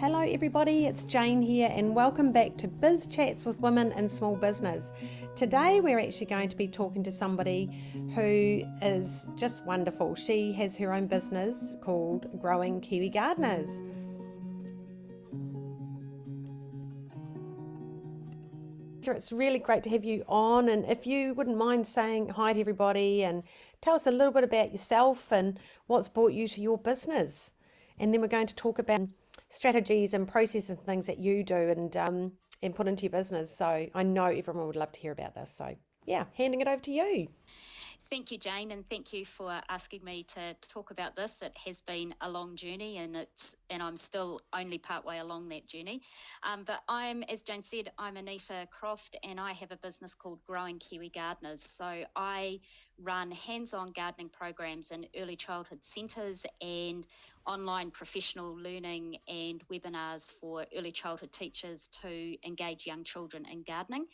Hello, everybody, it's Jane here, and welcome back to Biz Chats with Women in Small Business. Today, we're actually going to be talking to somebody who is just wonderful. She has her own business called Growing Kiwi Gardeners. It's really great to have you on, and if you wouldn't mind saying hi to everybody and tell us a little bit about yourself and what's brought you to your business. And then we're going to talk about strategies and processes and things that you do and um, and put into your business. So I know everyone would love to hear about this. So yeah, handing it over to you. Thank you, Jane, and thank you for asking me to talk about this. It has been a long journey, and it's and I'm still only partway along that journey. Um, but I'm, as Jane said, I'm Anita Croft, and I have a business called Growing Kiwi Gardeners. So I run hands-on gardening programs in early childhood centres and online professional learning and webinars for early childhood teachers to engage young children in gardening.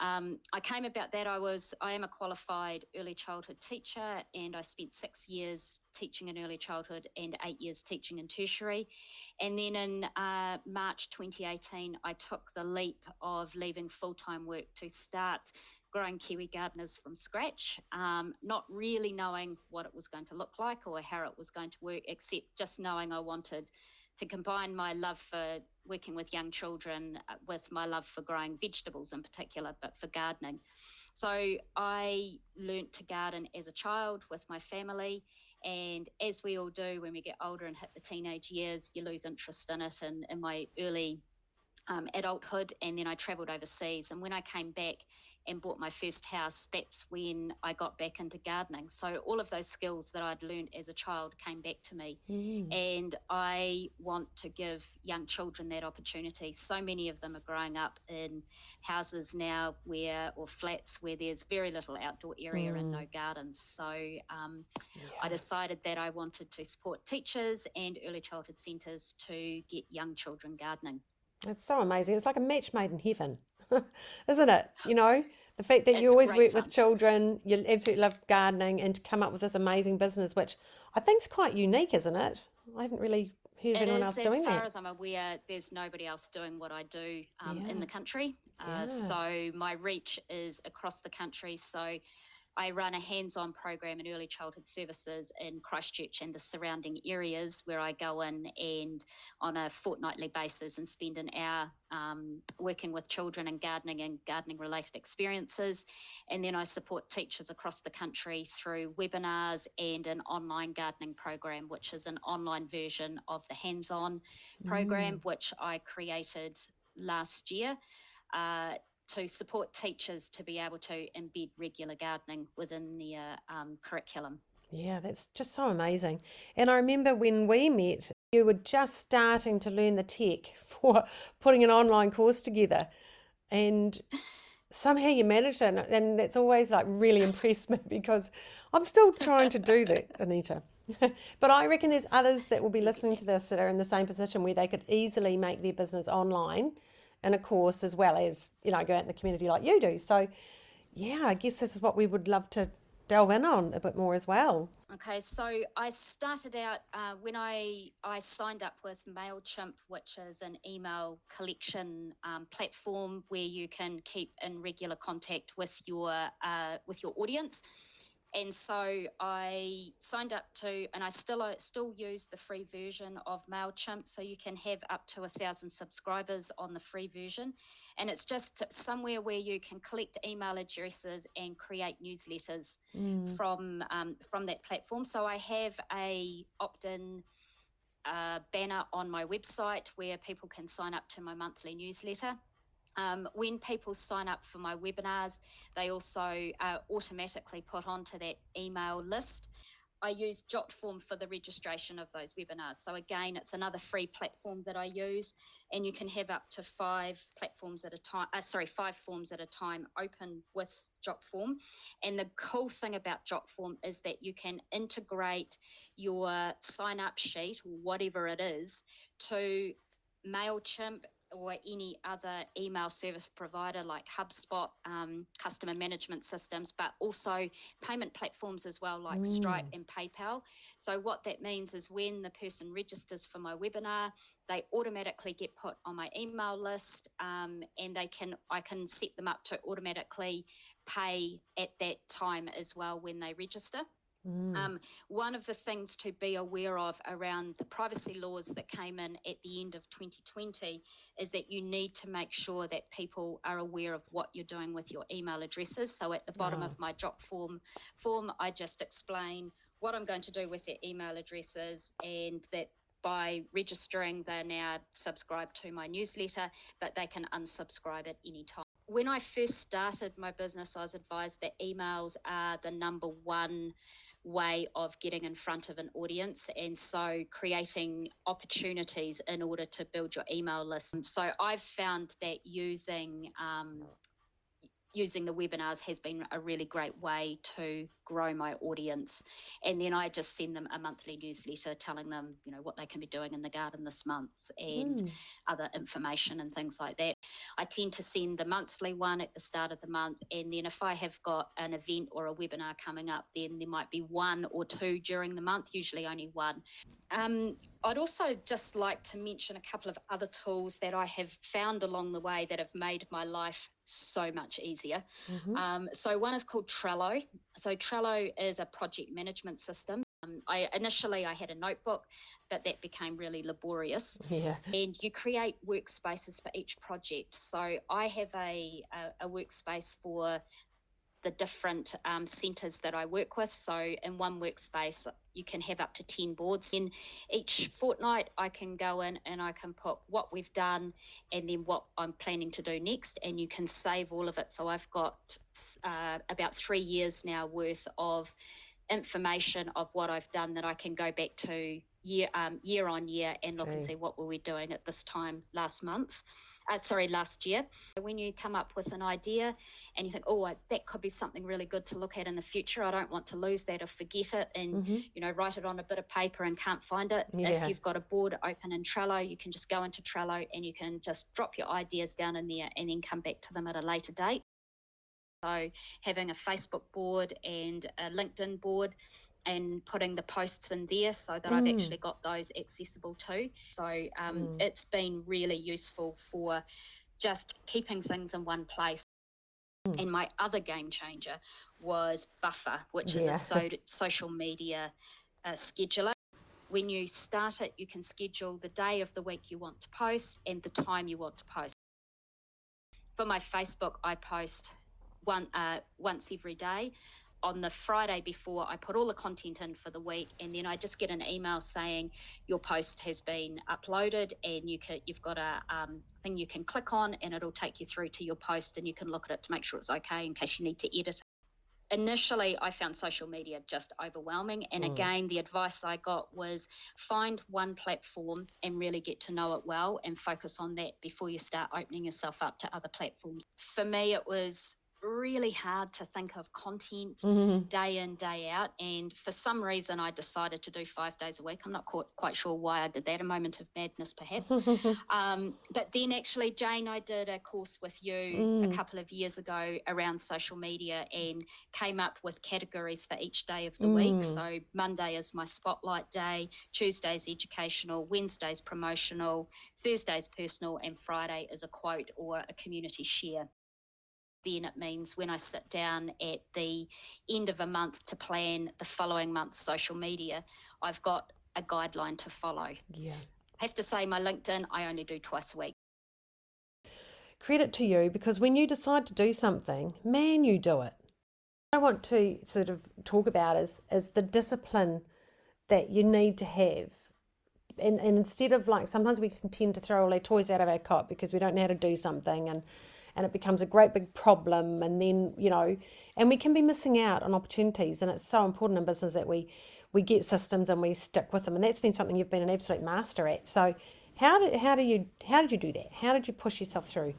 Um, I came about that. I was I am a qualified early childhood teacher, and I spent six years teaching in early childhood and eight years teaching in tertiary. And then in uh, March 2018, I took the leap of leaving full time work to start growing kiwi gardeners from scratch, um, not really knowing what it was going to look like or how it was going to work, except just knowing I wanted to combine my love for working with young children uh, with my love for growing vegetables in particular, but for gardening. So I learnt to garden as a child with my family. And as we all do when we get older and hit the teenage years, you lose interest in it. And in my early um, adulthood, and then I travelled overseas. And when I came back and bought my first house, that's when I got back into gardening. So all of those skills that I'd learned as a child came back to me, mm. and I want to give young children that opportunity. So many of them are growing up in houses now where or flats where there's very little outdoor area mm. and no gardens. So um, yeah. I decided that I wanted to support teachers and early childhood centres to get young children gardening. It's so amazing. It's like a match made in heaven, isn't it? You know, the fact that you always work fun. with children, you absolutely love gardening, and to come up with this amazing business, which I think is quite unique, isn't it? I haven't really heard of anyone is, else doing that. As far as I'm aware, there's nobody else doing what I do um, yeah. in the country. Uh, yeah. So my reach is across the country. So I run a hands on program in early childhood services in Christchurch and the surrounding areas where I go in and on a fortnightly basis and spend an hour um, working with children and gardening and gardening related experiences. And then I support teachers across the country through webinars and an online gardening program, which is an online version of the hands on program, mm. which I created last year. Uh, to support teachers to be able to embed regular gardening within their um, curriculum. Yeah, that's just so amazing. And I remember when we met, you were just starting to learn the tech for putting an online course together. And somehow you managed it. And that's always like really impressed me because I'm still trying to do that, Anita. but I reckon there's others that will be listening to this that are in the same position where they could easily make their business online and a course as well as you know go out in the community like you do. So yeah i guess this is what we would love to delve in on a bit more as well. Okay so i started out uh, when i i signed up with mailchimp which is an email collection um, platform where you can keep in regular contact with your uh, with your audience and so I signed up to, and I still uh, still use the free version of Mailchimp, so you can have up to a thousand subscribers on the free version, and it's just somewhere where you can collect email addresses and create newsletters mm. from um, from that platform. So I have a opt-in. Uh, banner on my website where people can sign up to my monthly newsletter. Um, when people sign up for my webinars, they also uh, automatically put onto that email list. I use Jotform for the registration of those webinars. So again, it's another free platform that I use, and you can have up to five platforms at a time. Uh, sorry, five forms at a time open with Jotform. And the cool thing about Jotform is that you can integrate your sign up sheet, or whatever it is, to Mailchimp or any other email service provider like HubSpot, um, customer management systems, but also payment platforms as well, like mm. Stripe and PayPal. So, what that means is when the person registers for my webinar, they automatically get put on my email list, um, and they can I can set them up to automatically pay at that time as well when they register. Mm. Um, one of the things to be aware of around the privacy laws that came in at the end of 2020 is that you need to make sure that people are aware of what you're doing with your email addresses. So at the bottom oh. of my Jotform form, I just explain what I'm going to do with their email addresses and that by registering, they're now subscribed to my newsletter, but they can unsubscribe at any time. When I first started my business, I was advised that emails are the number one way of getting in front of an audience and so creating opportunities in order to build your email list. So I've found that using um, using the webinars has been a really great way to grow my audience. And then I just send them a monthly newsletter telling them, you know, what they can be doing in the garden this month and mm. other information and things like that. I tend to send the monthly one at the start of the month. And then if I have got an event or a webinar coming up, then there might be one or two during the month, usually only one. Um, I'd also just like to mention a couple of other tools that I have found along the way that have made my life so much easier. Mm-hmm. Um, so one is called Trello. So Trello is a project management system. Um, I initially I had a notebook, but that became really laborious. Yeah. And you create workspaces for each project. So I have a, a, a workspace for the different um, centres that I work with. So in one workspace, you can have up to 10 boards. In each fortnight, I can go in and I can put what we've done and then what I'm planning to do next, and you can save all of it. So I've got uh, about three years now worth of information of what I've done that I can go back to year um, year on year and look okay. and see what were we doing at this time last month uh, sorry, last year. When you come up with an idea and you think, oh, that could be something really good to look at in the future, I don't want to lose that or forget it and, mm-hmm. you know, write it on a bit of paper and can't find it. Yeah. If you've got a board open in Trello, you can just go into Trello and you can just drop your ideas down in there and then come back to them at a later date. So, having a Facebook board and a LinkedIn board and putting the posts in there so that mm. I've actually got those accessible too. So um, mm. it's been really useful for just keeping things in one place. Mm. And my other game changer was Buffer, which is yeah. a so- social media uh, scheduler. When you start it, you can schedule the day of the week you want to post and the time you want to post. For my Facebook, I post one uh, once every day on the Friday before, I put all the content in for the week, and then I just get an email saying your post has been uploaded, and you can you've got a um, thing you can click on, and it'll take you through to your post, and you can look at it to make sure it's okay in case you need to edit. Initially, I found social media just overwhelming. And mm. again, the advice I got was find one platform and really get to know it well and focus on that before you start opening yourself up to other platforms. For me, it was really hard to think of content mm-hmm. day in, day out. And for some reason, I decided to do five days a week. I'm not quite, quite sure why I did that, a moment of madness, perhaps. um, but then, actually, Jane, I did a course with you mm. a couple of years ago around social media and came up with categories for each day of the mm. week. So, Monday is my spotlight day, Tuesday's educational, Wednesday's promotional, Thursday's personal, and Friday is a quote or a community share then it means when I sit down at the end of a month to plan the following month's social media, I've got a guideline to follow. Yeah. I have to say, my LinkedIn, I only do twice a week. Credit to you because when you decide to do something, man, you do it. I want to sort of talk about is, is the discipline that you need to have. And, and instead of like sometimes we tend to throw all our toys out of our cot because we don't know how to do something and and it becomes a great big problem and then you know and we can be missing out on opportunities and it's so important in business that we we get systems and we stick with them and that's been something you've been an absolute master at. So how did how do you how did you do that? How did you push yourself through?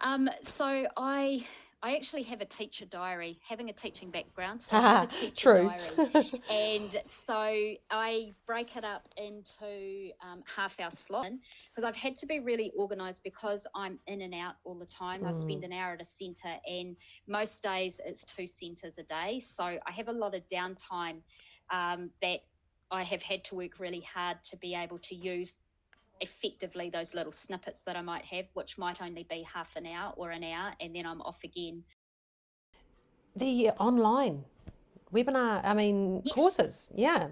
Um, so I I actually have a teacher diary, having a teaching background, so I have a teacher True. diary, and so I break it up into um, half hour slot because I've had to be really organised because I'm in and out all the time. I spend Mm. an hour at a centre, and most days it's two centres a day, so I have a lot of downtime um, that I have had to work really hard to be able to use effectively those little snippets that I might have, which might only be half an hour or an hour, and then I'm off again. The online webinar, I mean, Yes. courses. Yeah.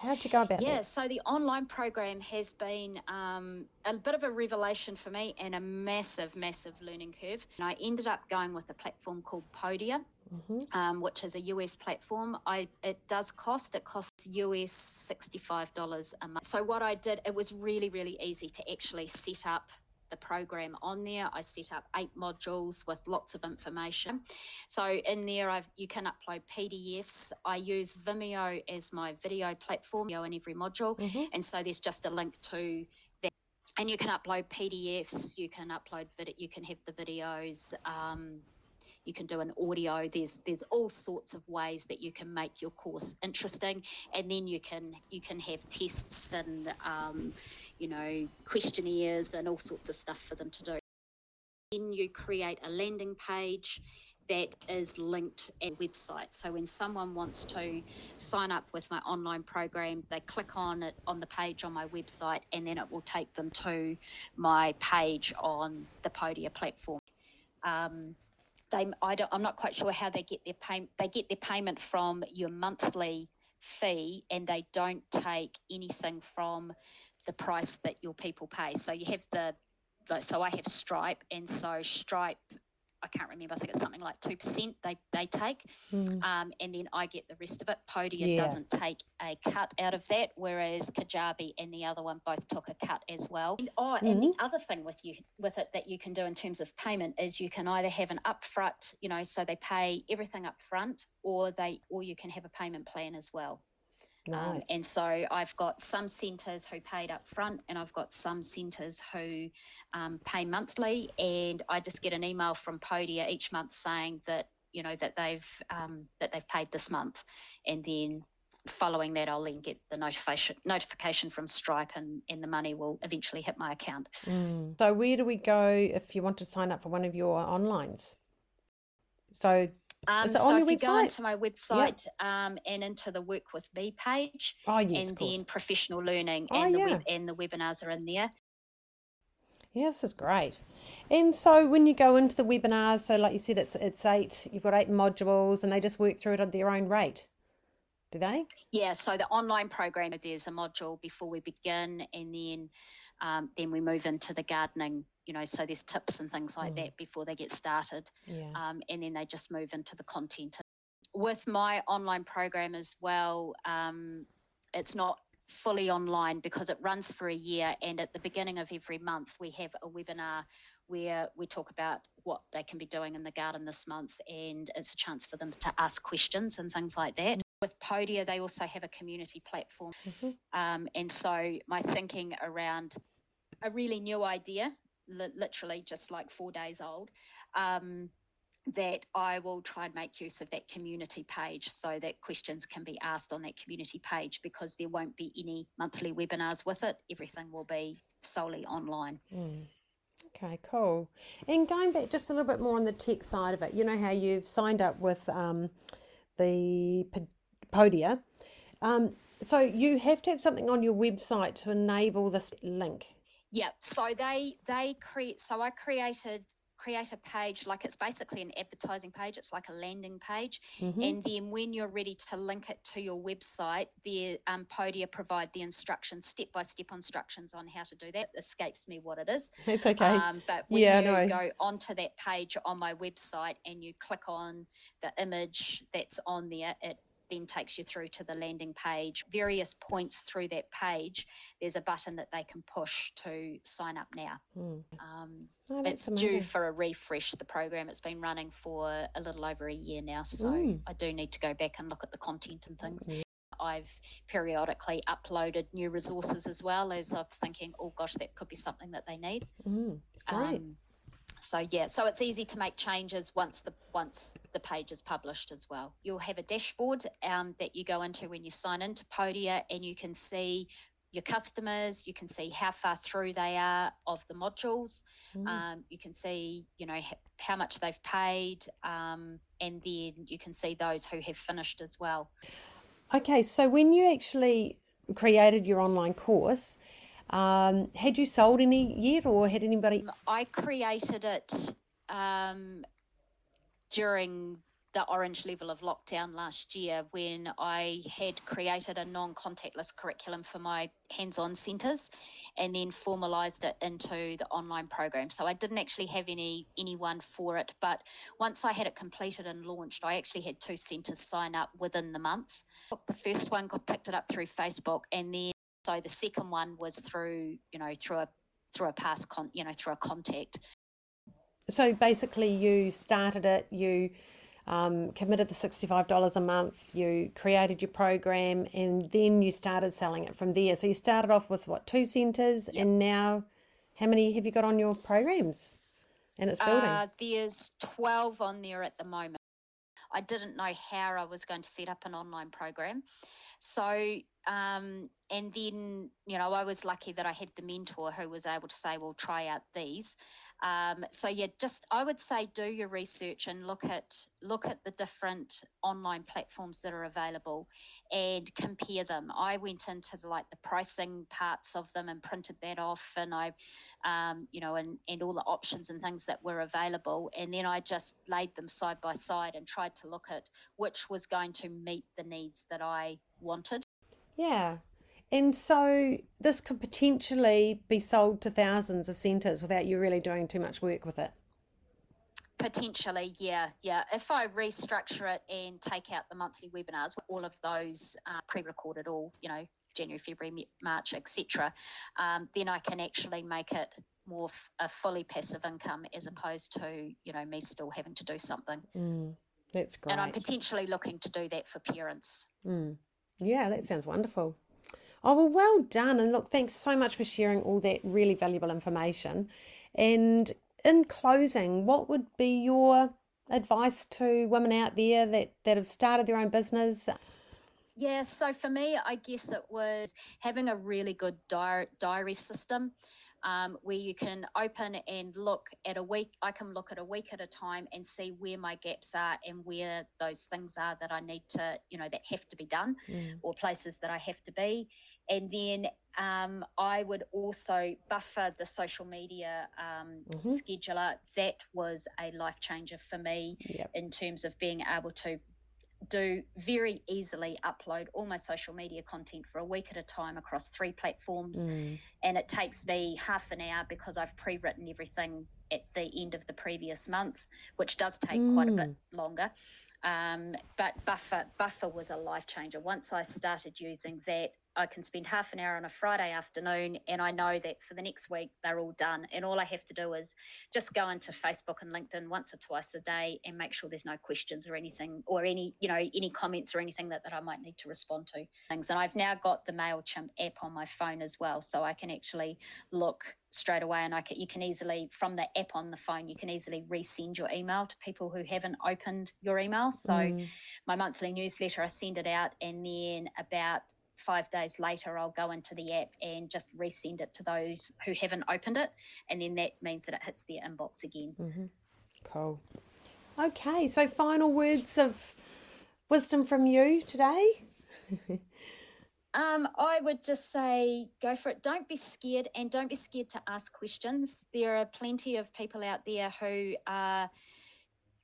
How'd you go about Yeah, that? so the online program has been um, a bit of a revelation for me and a massive, massive learning curve. And I ended up going with a platform called Podia, hmm um, which is a US platform. I it does cost it costs US sixty five dollars a month. So what I did, it was really, really easy to actually set up the program on there. I set up eight modules with lots of information. So in there, I've you can upload PDFs. I use Vimeo as my video platform in every module, hmm and so there's just a link to that. And you can upload PDFs. You can upload video. You can have the videos. Um, you can do an audio. There's there's all sorts of ways that you can make your course interesting. And then you can you can have tests and um, you know questionnaires and all sorts of stuff for them to do. Then you create a landing page that is linked at website. So when someone wants to sign up with my online program they click on it on the page on my website and then it will take them to my page on the podia platform. Um, they I don't, I'm not quite sure how they get their pay, they get their payment from your monthly fee and they don't take anything from the price that your people pay. So you have the so I have Stripe and so Stripe I can't remember I think it's something like 2% they they take Mm. um, and then I get the rest of it. Podia Yeah. doesn't take a cut out of that, whereas Kajabi and the other one both took a cut as well. And, oh, and the other thing with you with it that you can do in terms of payment is you can either have an upfront, you know, so they pay everything up front, or they or you can have a payment plan as well. Um, and so I've got some centres who paid up front, and I've got some centres who um, pay monthly. And I just get an email from Podia each month saying that you know that they've um, that they've paid this month, and then following that, I'll then get the notification notification from Stripe, and and the money will eventually hit my account. Mm. So where do we go if you want to sign up for one of your onlines? So Um, so on if you go into my website um, and into the Work with Me page, oh yes, and then professional learning Oh, and the yeah. web and the webinars are in there. Yeah, this is great. And so when you go into the webinars, so like you said, it's it's eight. You've got eight modules, and they just work through it at their own rate. Do they? Yeah, so the online program there's a module before we begin, and then um, then we move into the gardening. You know, so there's tips and things like Mm. that before they get started, Yeah. um, and then they just move into the content. With my online program as well, um, it's not fully online because it runs for a year, and at the beginning of every month we have a webinar where we talk about what they can be doing in the garden this month, and it's a chance for them to ask questions and things like that. With Podia, they also have a community platform. Mhm. Um, and so my thinking around a really new idea, li- literally just like four days old, um, that I will try and make use of that community page so that questions can be asked on that community page because there won't be any monthly webinars with it. Everything will be solely online. Mm. Okay, cool. And going back just a little bit more on the tech side of it, you know how you've signed up with um, the Podia. Um, so you have to have something on your website to enable this link. Yeah, so they they create. So I created create a page like it's basically an advertising page. It's like a landing page, Mhm. and then when you're ready to link it to your website, the um, Podia provide the instructions, step by step instructions on how to do that. Escapes me what it is. It's okay. Um, but when Yeah, you know. go onto that page on my website and you click on the image that's on there, it then takes you through to the landing page. Various points through that page, there's a button that they can push to sign up now. Mm. Um, Oh, it's that's due for a refresh. The program it's been running for a little over a year now, so Mm. I do need to go back and look at the content and things. Yeah. I've periodically uploaded new resources as well as I'm thinking, oh gosh, that could be something that they need. Mm. Great. Um, So yeah, so it's easy to make changes once the once the page is published as well. You'll have a dashboard um, that you go into when you sign into Podia, and you can see your customers. You can see how far through they are of the modules. Mm. Um, you can see, you know, h- how much they've paid, um, and then you can see those who have finished as well. Okay, so when you actually created your online course, um, had you sold any yet, or had anybody? I created it um, during the orange level of lockdown last year when I had created a non contactless curriculum for my hands on centres and then formalised it into the online program. So I didn't actually have any anyone for it, but once I had it completed and launched, I actually had two centres sign up within the month. The first one got picked it up through Facebook and then so the second one was through, you know, through a through a past con you know, through a contact. So basically you started it, you um, committed the $65 a month, you created your program, and then you started selling it from there. So you started off with what, two centres, yep. and now how many have you got on your programs? And it's building. Uh, there's 12 on there at the moment. I didn't know how I was going to set up an online program. So, um, and then, you know, I was lucky that I had the mentor who was able to say, well, try out these. Um, so yeah, just I would say do your research and look at look at the different online platforms that are available and compare them. I went into the, like the pricing parts of them and printed that off, and I, um, you know, and and all the options and things that were available, and then I just laid them side by side and tried to look at which was going to meet the needs that I wanted. Yeah, and so this could potentially be sold to thousands of centres without you really doing too much work with it. Potentially, yeah, yeah. If I restructure it and take out the monthly webinars, all of those uh, pre-recorded, all you know, January, February, March, etc., um, then I can actually make it more f- a fully passive income as opposed to you know me still having to do something. Mm, that's great. And I'm potentially looking to do that for parents. Mm. Yeah, that sounds wonderful. Oh, well, well done. And look, thanks so much for sharing all that really valuable information. And in closing, what would be your advice to women out there that, that have started their own business? Yeah, so for me, I guess it was having a really good diary, diary system um, where you can open and look at a week. I can look at a week at a time and see where my gaps are and where those things are that I need to, you know, that have to be done mm. or places that I have to be. And then um, I would also buffer the social media um, mm-hmm. scheduler. That was a life changer for me yep. in terms of being able to do very easily upload all my social media content for a week at a time across three platforms. Mm. And it takes me half an hour because I've pre written everything at the end of the previous month, which does take mm. quite a bit mm. longer. Um, but Buffer Buffer was a life changer. Once I started using that, I can spend half an hour on a Friday afternoon and I know that for the next week they're all done. And all I have to do is just go into Facebook and LinkedIn once or twice a day and make sure there's no questions or anything or any, you know, any comments or anything that, that I might need to respond to. Things. And I've now got the MailChimp app on my phone as well. So I can actually look straight away and I can, you can easily from the app on the phone you can easily resend your email to people who haven't opened your email so mm. my monthly newsletter I send it out and then about five days later, I'll go into the app and just resend it to those who haven't opened it. And then that means that it hits their inbox again. Mm-hmm. Cool. Okay, so final words of wisdom from you today? um, I would just say go for it. Don't be scared and don't be scared to ask questions. There are plenty of people out there who are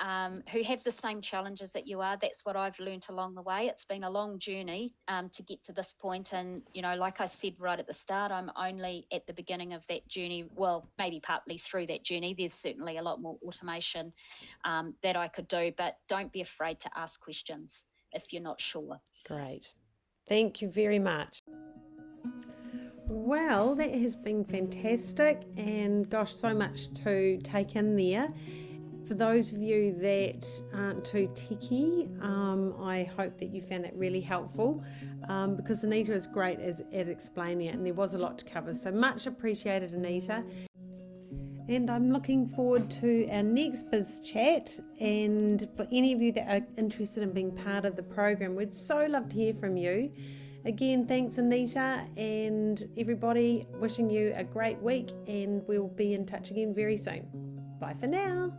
um, who have the same challenges that you are. That's what I've learned along the way. It's been a long journey um, to get to this point, and you know, like I said right at the start, I'm only at the beginning of that journey. Well, maybe partly through that journey. There's certainly a lot more automation um, that I could do, but don't be afraid to ask questions if you're not sure. Great, thank you very much. Well, that has been fantastic, and gosh, so much to take in there. For those of you that aren't too techy, um, I hope that you found that really helpful um, because Anita is great at explaining it and there was a lot to cover. So much appreciated, Anita. And I'm looking forward to our next biz chat. And for any of you that are interested in being part of the program, we'd so love to hear from you. Again, thanks, Anita, and everybody. Wishing you a great week, and we'll be in touch again very soon. Bye for now.